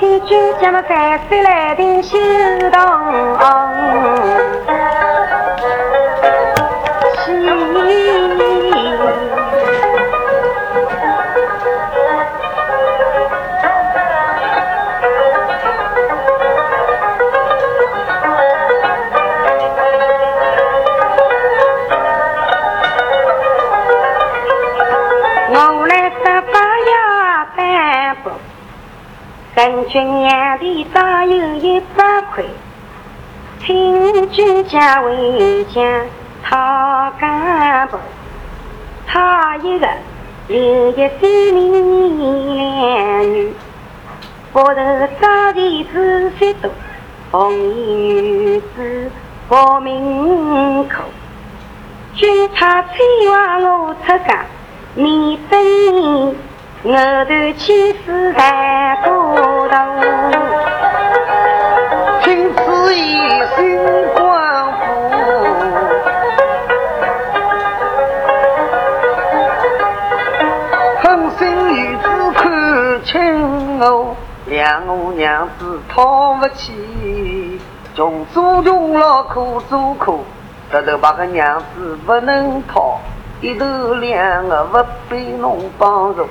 天君将么三岁来定修道，人君两地早有一百块，请君家回家讨家婆，讨一个留一三年两女，白头早地子虽多，红衣女子报名口。君他催望我出家，你等我头起死在心女子看清我，让我娘子讨不起，穷做穷了苦做苦，这头把个娘子不能讨，一头两个不被侬帮助。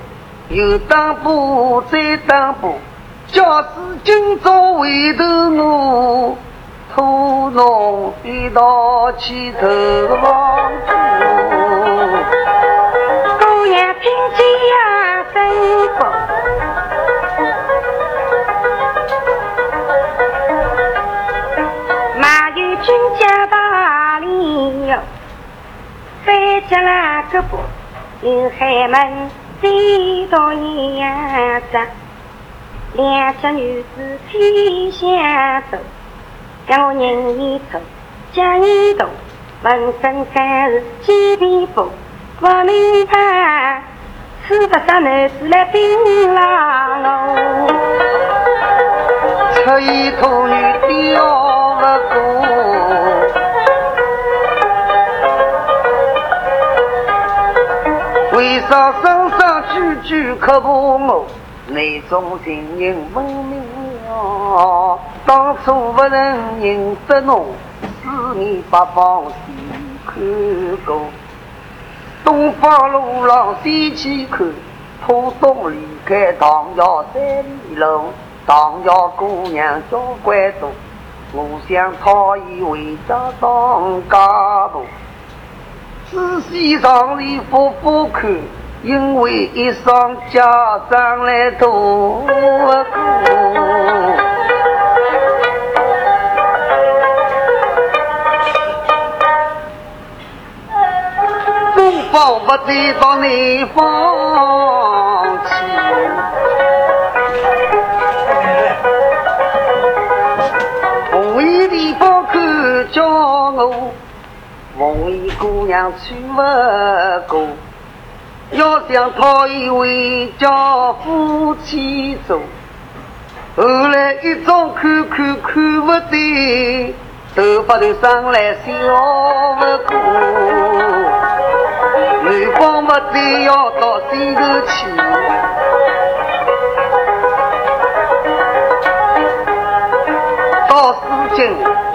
又当补再当补，假使今朝回头我，拖侬一道去投亡处。个不有海门。最到娘子，两家女子天下走，让我人一走，家一动，浑身干是几皮肤，不明白，是不是男子来盯牢我？出一头女吊不过，为啥身上句句刻薄我？内中情人分明了，当初不能认得侬，四面八方细看过。东方路上西去看，浦东离开唐窑三里路，唐窑姑娘交关多，我想讨伊回家当家婆。仔细上里复复看，因为一双家长来渡过。东方不对到南方去，同一地方看叫我。梦里姑娘娶不过，要想讨一回家夫妻做。后来一早看看看不对，头发头上来笑不过。南方不对要到西头去，到四京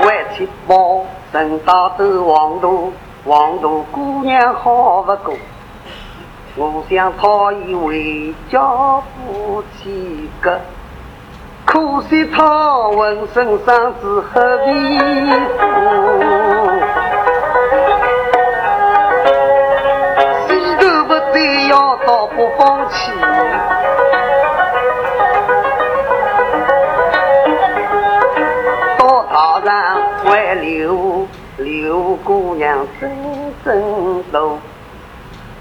外七包。人大都黄土，黄土姑娘好不过。我想讨伊回家夫妻个，可惜他浑身伤子黑皮肤，心头不对要到北方去。到塔上还留刘姑娘真真多，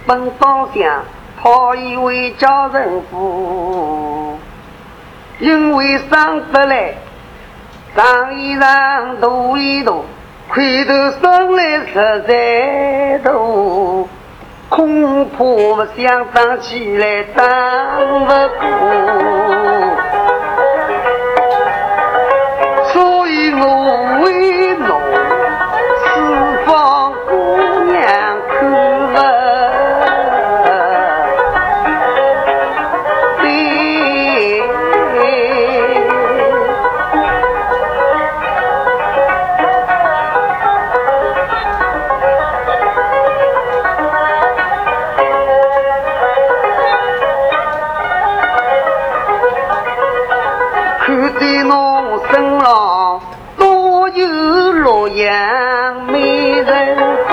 本当想讨一位家人妇，因为生得来长一长大一大，块头生来实在大，恐怕想长起来长不过。有洛阳美人多，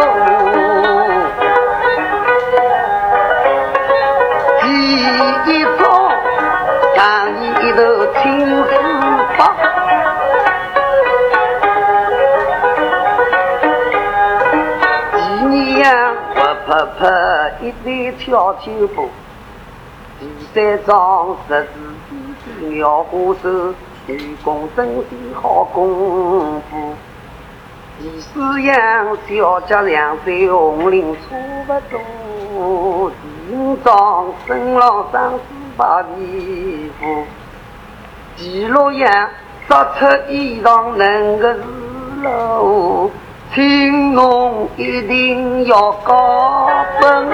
第一朝上一头青丝发，第二样活泼泼一对跳秋步，第三张十字妙花手。愚公真是好功夫，第四样小家两岁红绫出不多，第五桩身老上四把皮肤，第六样织出衣裳能个是喽，请侬一定要高分。